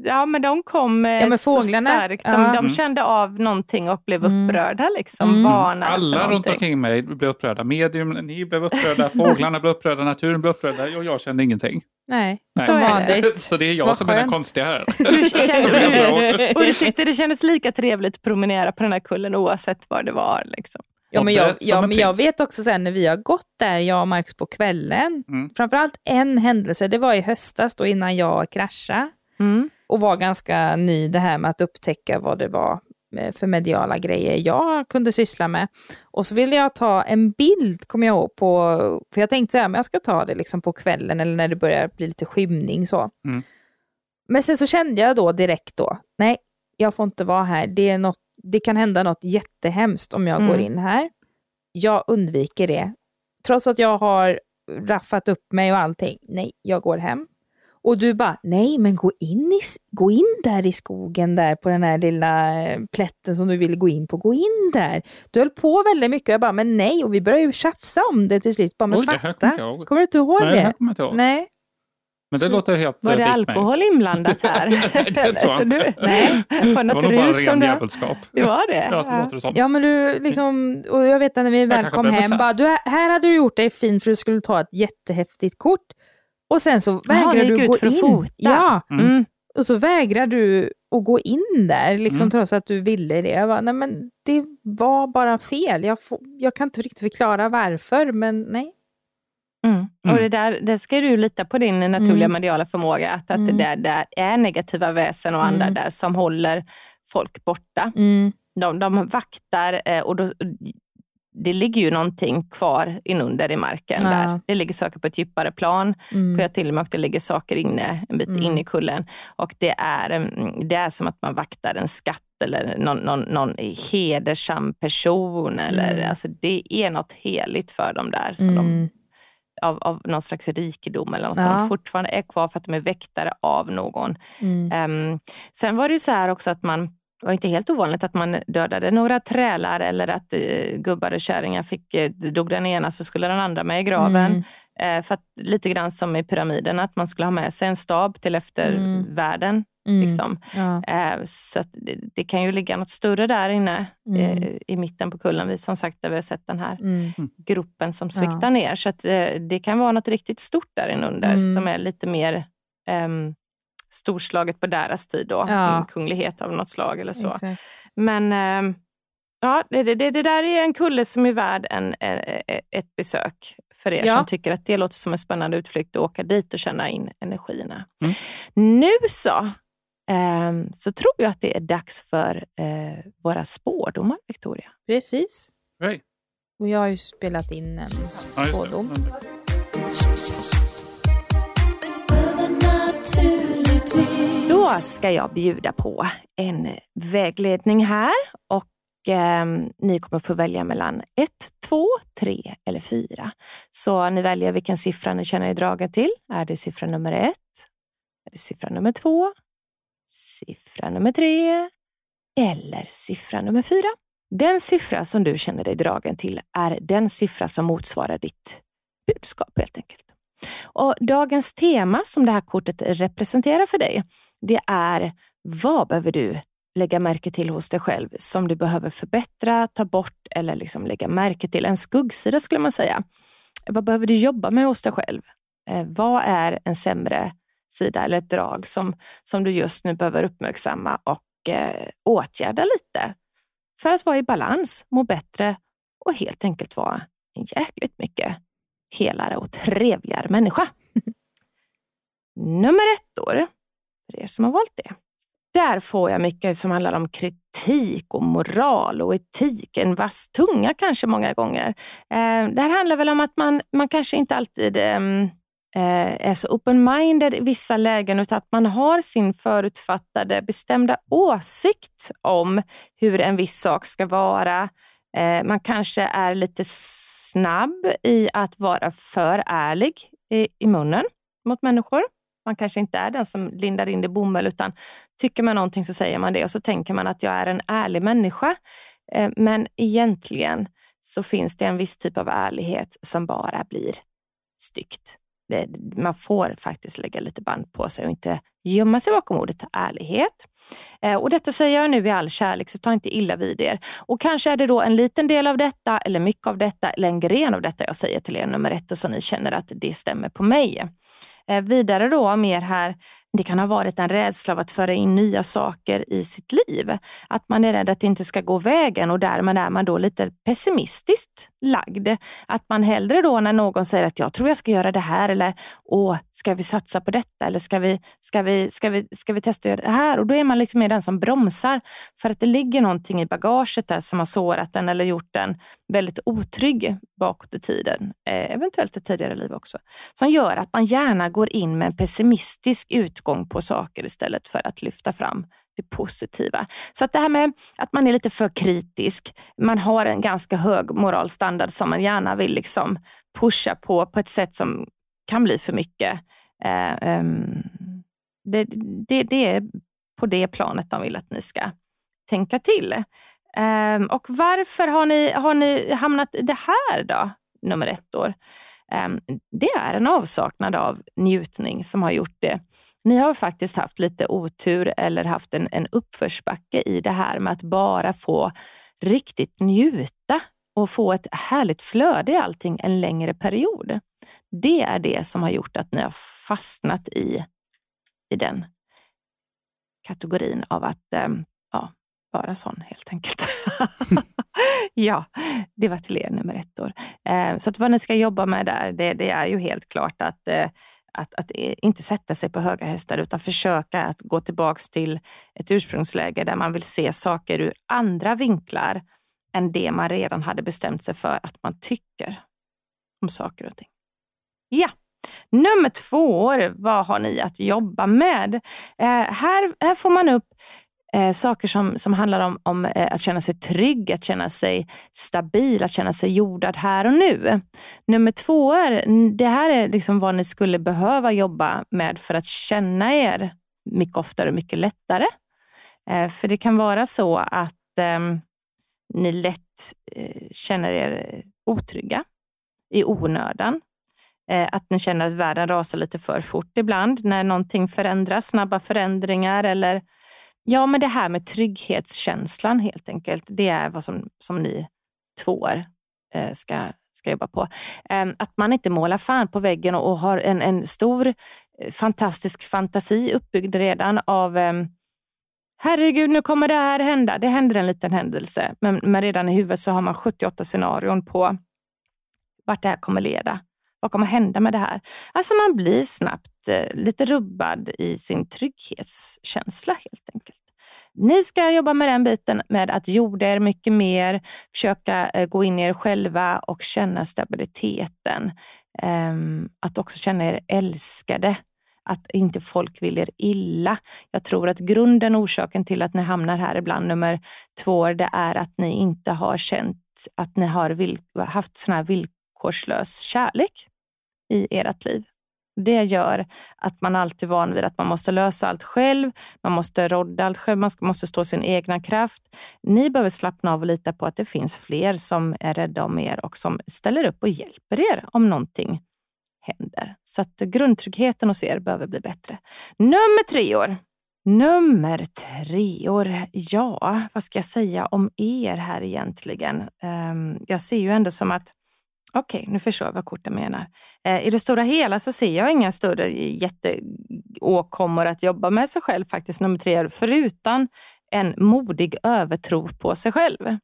ja men de kom eh, Ja, men fåglarna, så starkt. De, ja. de Mm. kände av någonting och blev Mm. upprörda. Liksom, Mm. Varnade Alla runt omkring mig blev upprörda. Medium, ni blev upprörda, fåglarna blev upprörda, naturen blev upprörda och jag kände ingenting. Nej, Nej. som Så är det. vanligt. Så det är jag Vad som är den skönt. konstiga här. Du kände. Och du tyckte det kändes lika trevligt att promenera på den här kullen oavsett var det var. Liksom. Ja, men jag, ja, en men jag vet också sen när vi har gått där, jag och Marcus på kvällen, Mm. framförallt en händelse, det var i höstas då innan jag kraschade Mm. och var ganska ny det här med att upptäcka vad det var eh, för mediala grejer jag kunde syssla med. Och så ville jag ta en bild, kommer jag ihåg, på, för jag tänkte så här, men jag ska ta det liksom på kvällen eller när det börjar bli lite skymning så. Mm. Men sen så kände jag då direkt då, nej, jag får inte vara här. Det, är något, det kan hända något jättehemskt om jag Mm. går in här. Jag undviker det. Trots att jag har raffat upp mig och allting. Nej, jag går hem. Och du bara, nej men gå in, i, gå in där i skogen där på den här lilla eh, plätten som du ville gå in på. Gå in där. Du höll på väldigt mycket och jag bara, men nej. Och vi började ju tjafsa om det till slut. Bara, men Oj, fatta. kommer. Kommer du inte ihåg Nej, det här det? kommer jag inte ihåg. Nej. Men det låter helt Var eh, det likt mig. alkohol inblandat här? Det tror jag du, inte. nej, var det Det var nog bara ren djävulskap. Det var det? Ja, det låter det som. Ja men du liksom, och jag vet att när vi väl kom hem, bara, du, här hade du gjort dig fin för du skulle ta ett jättehäftigt kort. Och sen så ni gick du ut gå för att in. fota. Ja, Mm. och så vägrar du att gå in där, liksom, Mm. trots att du ville det. Jag bara, nej men det var bara fel. Jag, får, jag kan inte riktigt förklara varför, men nej. Mm. Mm. Och det, där, det ska du lita på din naturliga Mm. mediala förmåga, att, att Mm. det där, där är negativa väsen och andra Mm. där som håller folk borta. Mm. De, de vaktar eh, och då, det ligger ju någonting kvar inunder i marken. Ja. där. Det ligger saker på ett djupare plan. Mm. För jag till och med att det ligger saker inne, en bit Mm. in i kullen. Och det är, mm, det är som att man vaktar en skatt eller någon, någon, någon hedersam person. Eller, Mm. alltså, det är något heligt för dem där. Som de, Mm. Av, av någon slags rikedom eller något Ja. som fortfarande är kvar för att de är väktare av någon. Mm. Ehm, sen var det ju så här också att man det var inte helt ovanligt att man dödade några trälar eller att uh, gubbar och kärringar fick, uh, dog den ena så skulle den andra med i graven. Mm. Eh, för att, lite grann som i pyramiden, att man skulle ha med sig en stab till eftervärlden. Mm. Liksom. Ja. Eh, så att det, det kan ju ligga något större där inne Mm. eh, i mitten på kullen. Vi, som sagt, där vi har sett den här Mm. gruppen som Ja. sviktar ner. Så att, eh, det kan vara något riktigt stort där inunder Mm. som är lite mer ehm, storslaget på deras tid. Då. Ja. En kunglighet av något slag eller så. Exakt. Men ehm, ja, det, det, det, det där är en kulle som är värd en, eh, eh, ett besök för er Ja. som tycker att det låter som en spännande utflykt att åka dit och känna in energierna. Mm. Nu så, så tror jag att det är dags för eh, våra spårdomar, Victoria. Precis. Hej. Och jag har ju spelat in en Ja, spådom. Då ska jag bjuda på en vägledning här och ehm, ni kommer få välja mellan 1, 2, 3 eller 4. Så ni väljer vilken siffra ni känner er dragen till. Är det siffra nummer 1? Är det siffra nummer 2? Siffra nummer tre Eller siffra nummer fyra. Den siffra som du känner dig dragen till är den siffra som motsvarar ditt budskap helt enkelt. Och Dagens tema som det här kortet representerar för dig, det är vad behöver du lägga märke till hos dig själv som du behöver förbättra, ta bort eller liksom lägga märke till. En skuggsida skulle man säga. Vad behöver du jobba med hos dig själv? Eh, vad är en sämre sida eller ett drag som, som du just nu behöver uppmärksamma och eh, åtgärda lite för att vara i balans, må bättre och helt enkelt vara en jäkligt mycket helare och trevligare människa. Nummer ett då, för er som har valt det. Där får jag mycket som handlar om kritik och moral och etik. En vass tunga kanske många gånger. Eh, det här handlar väl om att man, man kanske inte alltid ehm, eh, är så open-minded i vissa lägen utan att man har sin förutfattade bestämda åsikt om hur en viss sak ska vara. Eh, man kanske är lite snabb i att vara för ärlig i, i munnen mot människor. Man kanske inte är den som lindar in det i bomull utan tycker man någonting så säger man det och så tänker man att jag är en ärlig människa. Eh, Men egentligen så finns det en viss typ av ärlighet som bara blir styggt det, man får faktiskt lägga lite band på sig och inte gömma sig bakom ordet ärlighet. Eh, och detta säger jag nu i all kärlek, så ta inte illa vid er. Och kanske är det då en liten del av detta, eller mycket av detta, eller en gren av detta jag säger till er nummer ett och så ni känner att det stämmer på mig. Eh, vidare då mer här, det kan ha varit en rädsla av att föra in nya saker i sitt liv. Att man är rädd att det inte ska gå vägen och därmed är man då lite pessimistiskt lagd. Att man hellre då när någon säger att jag tror jag ska göra det här eller åh, ska vi satsa på detta eller ska vi, ska vi, ska vi, ska vi testa att göra det här? Och då är man liksom mer den som bromsar för att det ligger någonting i bagaget där som har sårat den eller gjort den väldigt otrygg bakåt i tiden, eh, eventuellt i tidigare liv också, som gör att man gärna går in med en pessimistisk utgång på saker istället för att lyfta fram det positiva. Så att det här med att man är lite för kritisk, man har en ganska hög moralstandard som man gärna vill liksom pusha på på ett sätt som kan bli för mycket. Eh, um, det, det, det, är på det planet de vill att ni ska tänka till. Ehm, och varför har ni, har ni hamnat i det här då, nummer ett år? Ehm, det är en avsaknad av njutning som har gjort det. Ni har faktiskt haft lite otur eller haft en, en uppförsbacke i det här med att bara få riktigt njuta och få ett härligt flöde i allting en längre period. Det är det som har gjort att ni har fastnat i, i den kategorin av att ehm, ja, vara sån helt enkelt. ja, det var till er nummer ett år. Eh, så att vad ni ska jobba med där, det, det är ju helt klart att eh, att, att eh, inte sätta sig på höga hästar utan försöka att gå tillbaks till ett ursprungsläge där man vill se saker ur andra vinklar än det man redan hade bestämt sig för att man tycker om saker och ting. Ja, nummer två, vad har ni att jobba med? Eh, här, här får man upp eh, saker som, som handlar om, om eh, att känna sig trygg, att känna sig stabil, att känna sig jordad här och nu. Nummer två är, det här är liksom vad ni skulle behöva jobba med för att känna er mycket oftare och mycket lättare. Eh, för det kan vara så att ehm, ni lätt eh, känner er otrygga i onödan. Eh, att ni känner att världen rasar lite för fort ibland när någonting förändras, snabba förändringar eller Ja, men det här med trygghetskänslan helt enkelt. Det är vad som, som ni tvåor eh, ska, ska jobba på. Eh, att man inte målar fan på väggen och, och har en, en stor eh, fantastisk fantasi uppbyggd redan av ehm, Herregud, nu kommer det här hända. Det händer en liten händelse, men, men redan i huvudet så har man 78 scenarion på vart det här kommer leda. Vad kommer hända med det här? Alltså man blir snabbt eh, lite rubbad i sin trygghetskänsla helt enkelt. Ni ska jobba med den biten med att jorda er mycket mer, försöka eh, gå in i er själva och känna stabiliteten. Ehm, att också känna er älskade att inte folk vill er illa. Jag tror att grunden, orsaken till att ni hamnar här ibland nummer två, det är att ni inte har känt att ni har haft sån här villkorslös kärlek i ert liv. Det gör att man alltid är van vid att man måste lösa allt själv, man måste rodda allt själv, man måste stå sin egna kraft. Ni behöver slappna av och lita på att det finns fler som är rädda om er och som ställer upp och hjälper er om någonting händer. Så att grundtryggheten hos er behöver bli bättre. Nummer tre år. Nummer tre år. Ja, vad ska jag säga om er här egentligen? Ehm, jag ser ju ändå som att Okej, okay, nu förstår jag vad korten menar. Eh, I det stora hela så ser jag inga större jätteåkommor att jobba med sig själv faktiskt, nummer tre, förutom en modig övertro på sig själv.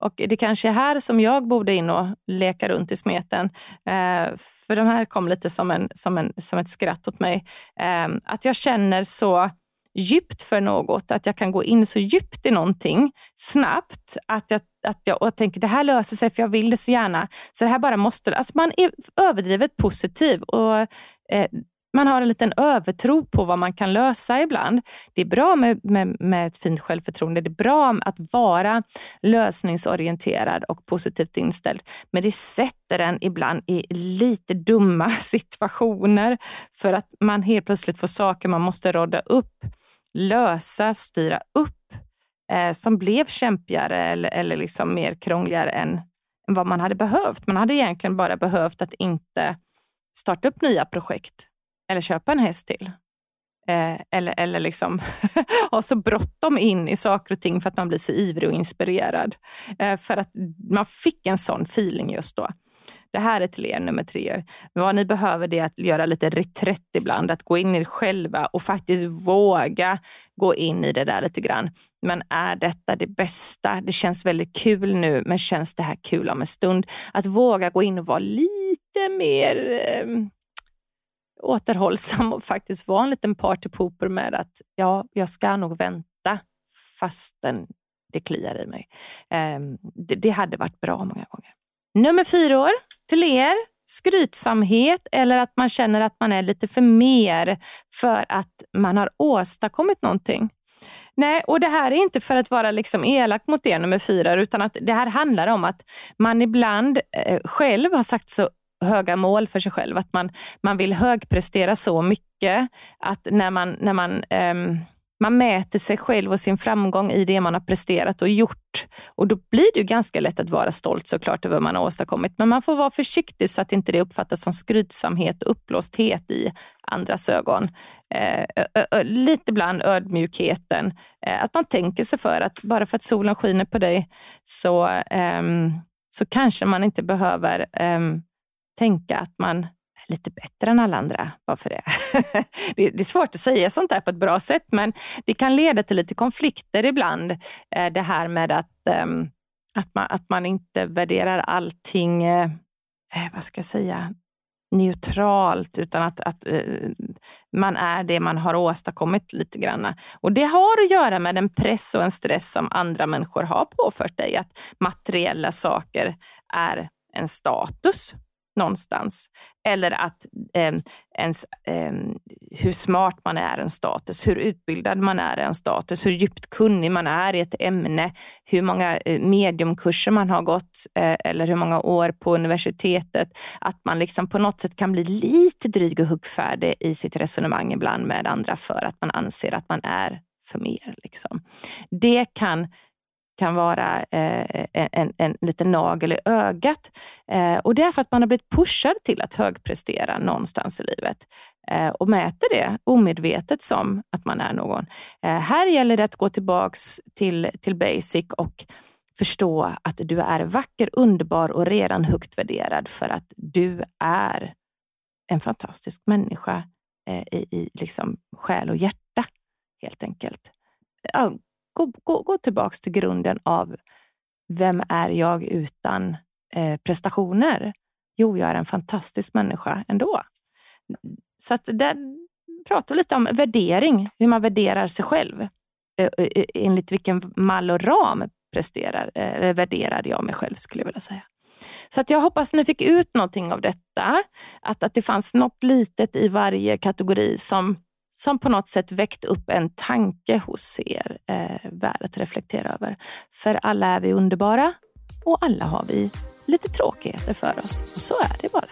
Och Det kanske är här som jag borde in och leka runt i smeten. Eh, för de här kom lite som, en, som, en, som ett skratt åt mig. Eh, att jag känner så djupt för något, att jag kan gå in så djupt i någonting snabbt att jag, att jag och tänker det här löser sig för jag vill det så gärna. Så det här bara måste... Alltså man är överdrivet positiv och eh, man har en liten övertro på vad man kan lösa ibland. Det är bra med, med, med ett fint självförtroende. Det är bra att vara lösningsorienterad och positivt inställd. Men det sätter en ibland i lite dumma situationer för att man helt plötsligt får saker man måste råda upp lösa, styra upp eh, som blev kämpigare eller, eller liksom mer krångligare än, än vad man hade behövt. Man hade egentligen bara behövt att inte starta upp nya projekt eller köpa en häst till. Eh, eller eller liksom ha så bråttom in i saker och ting för att man blir så ivrig och inspirerad. Eh, för att man fick en sån feeling just då. Det här är till er nummer tre. Vad ni behöver det är att göra lite reträtt ibland, att gå in i er själva och faktiskt våga gå in i det där lite grann. Men är detta det bästa? Det känns väldigt kul nu, men känns det här kul om en stund? Att våga gå in och vara lite mer eh, återhållsam och faktiskt vara en liten partypooper med att ja, jag ska nog vänta fastän det kliar i mig. Eh, det, det hade varit bra många gånger. Nummer fyra år till er. Skrytsamhet eller att man känner att man är lite för mer för att man har åstadkommit någonting. Nej, och det här är inte för att vara liksom elak mot er nummer fyra, utan att det här handlar om att man ibland eh, själv har sagt så höga mål för sig själv, att man, man vill högprestera så mycket att när man, när man eh, man mäter sig själv och sin framgång i det man har presterat och gjort. Och då blir det ju ganska lätt att vara stolt såklart över vad man har åstadkommit. Men man får vara försiktig så att inte det uppfattas som skrytsamhet och uppblåsthet i andras ögon. Eh, lite bland ödmjukheten. Eh, att man tänker sig för att bara för att solen skiner på dig så, eh, så kanske man inte behöver ehm, tänka att man lite bättre än alla andra. Bara för det. det. är svårt att säga sånt där på ett bra sätt, men det kan leda till lite konflikter ibland. Eh, det här med att, ehm, att, man, att man inte värderar allting, eh, eh, vad ska jag säga, neutralt, utan att, att man är det man har åstadkommit lite grann. Och det har att göra med den press och en stress som andra människor har påfört dig, att materiella saker är en status någonstans. Eller att eh, ens, eh, hur smart man är en status, hur utbildad man är en status, hur djupt kunnig man är i ett ämne, hur många eh, mediumkurser man har gått eh, eller hur många år på universitetet. Att man liksom på något sätt kan bli lite dryg och huggfärdig i sitt resonemang ibland med andra för att man anser att man är för mer. Liksom. Det kan kan vara eh, en, en liten nagel i ögat. Eh, och det är för att man har blivit pushad till att högprestera någonstans i livet eh, och mäter det omedvetet som att man är någon. Eh, här gäller det att gå tillbaks till, till basic och förstå att du är vacker, underbar och redan högt värderad för att du är en fantastisk människa eh, i, i liksom själ och hjärta, helt enkelt. Ja, gå, gå, gå tillbaka till grunden av vem är jag utan eh, prestationer? Jo, jag är en fantastisk människa ändå. Så att där pratar vi lite om värdering, hur man värderar sig själv. Eh, eh, eh enligt vilken mall och ram presterar, eh, värderar jag mig själv, skulle jag vilja säga. Så att jag hoppas ni fick ut någonting av detta. Att, att det fanns något litet i varje kategori som som på något sätt väckt upp en tanke hos er eh, värd att reflektera över. För alla är vi underbara och alla har vi lite tråkigheter för oss. Och så är det bara.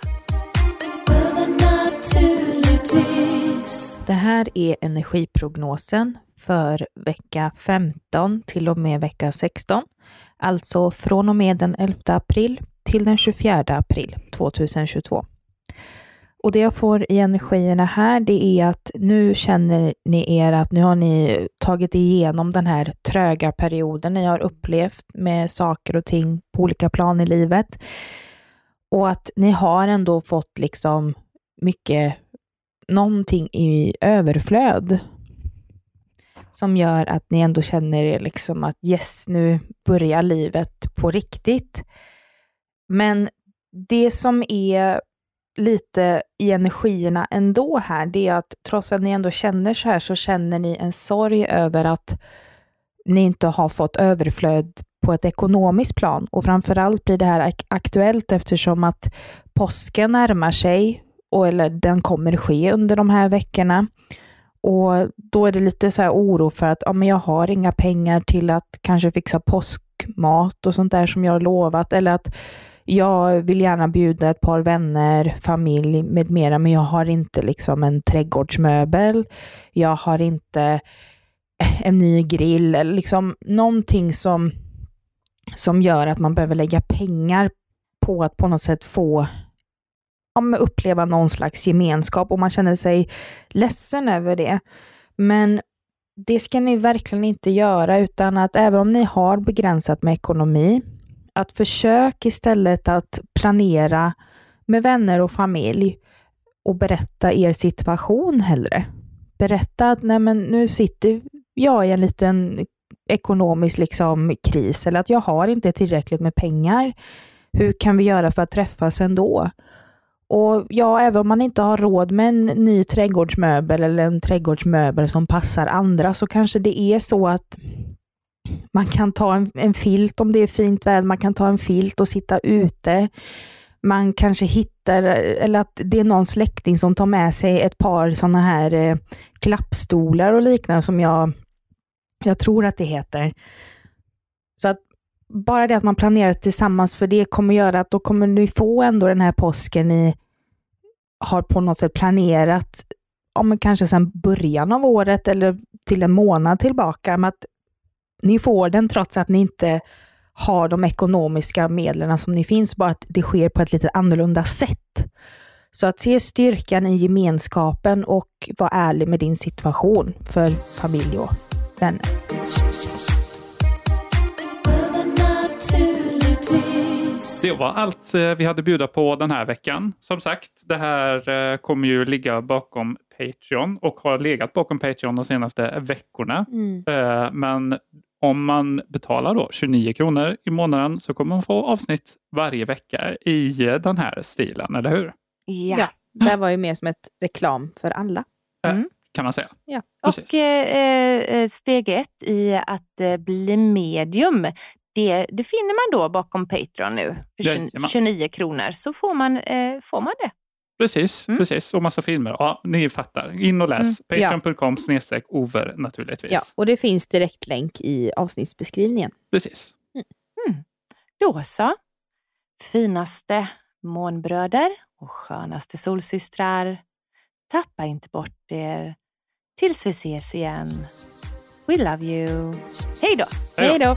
Det här är energiprognosen för vecka 15 till och med vecka 16. Alltså från och med den 11 april till den 24 april 2022. Och det jag får i energierna här, det är att nu känner ni er att nu har ni tagit igenom den här tröga perioden ni har upplevt med saker och ting på olika plan i livet. Och att ni har ändå fått liksom mycket, någonting i överflöd som gör att ni ändå känner er liksom att yes, nu börjar livet på riktigt. Men det som är lite i energierna ändå här, det är att trots att ni ändå känner så här så känner ni en sorg över att ni inte har fått överflöd på ett ekonomiskt plan. Och framförallt blir det här aktuellt eftersom att påsken närmar sig, och, eller den kommer ske under de här veckorna. Och då är det lite så här oro för att ja, men jag har inga pengar till att kanske fixa påskmat och sånt där som jag har lovat. Eller att jag vill gärna bjuda ett par vänner, familj med mera, men jag har inte liksom en trädgårdsmöbel. Jag har inte en ny grill eller liksom någonting som, som gör att man behöver lägga pengar på att på något sätt få ja, uppleva någon slags gemenskap och man känner sig ledsen över det. Men det ska ni verkligen inte göra, utan att även om ni har begränsat med ekonomi, att försök istället att planera med vänner och familj och berätta er situation hellre. Berätta att nej men nu sitter jag i en liten ekonomisk liksom, kris eller att jag har inte tillräckligt med pengar. Hur kan vi göra för att träffas ändå? Och ja, även om man inte har råd med en ny trädgårdsmöbel eller en trädgårdsmöbel som passar andra så kanske det är så att man kan ta en, en filt om det är fint väder, man kan ta en filt och sitta ute. Man kanske hittar, eller att det är någon släkting som tar med sig ett par sådana här eh, klappstolar och liknande som jag, jag tror att det heter. Så att bara det att man planerar tillsammans för det kommer göra att då kommer ni få ändå den här påsken ni har på något sätt planerat, om kanske sedan början av året eller till en månad tillbaka, med att ni får den trots att ni inte har de ekonomiska medlen som ni finns, bara att det sker på ett lite annorlunda sätt. Så att se styrkan i gemenskapen och vara ärlig med din situation för familj och vänner. Det var allt eh, vi hade bjuda på den här veckan. Som sagt, det här eh, kommer ju ligga bakom Patreon och har legat bakom Patreon de senaste veckorna. Mm. Eh, men om man betalar då 29 kronor i månaden så kommer man få avsnitt varje vecka i den här stilen, eller hur? Ja. Ja, det var ju mer som ett reklam för alla. Mm. Kan man säga. Ja. Precis. Och eh, eh, steg ett i att eh, bli medium, det, det finner man då bakom Patreon nu. För 20, Jajamän. 29 kronor så får man, eh, får man det. Precis, Mm. precis. Och massa filmer. Ja, ni fattar. In och läs. Mm. Patreon.com snedstreck over naturligtvis. Ja, och det finns direktlänk i avsnittsbeskrivningen. Precis. Då så. Finaste månbröder och skönaste solsystrar. Tappa inte bort er. Tills vi ses igen. We love you. Hej då! Hej då. Hej då!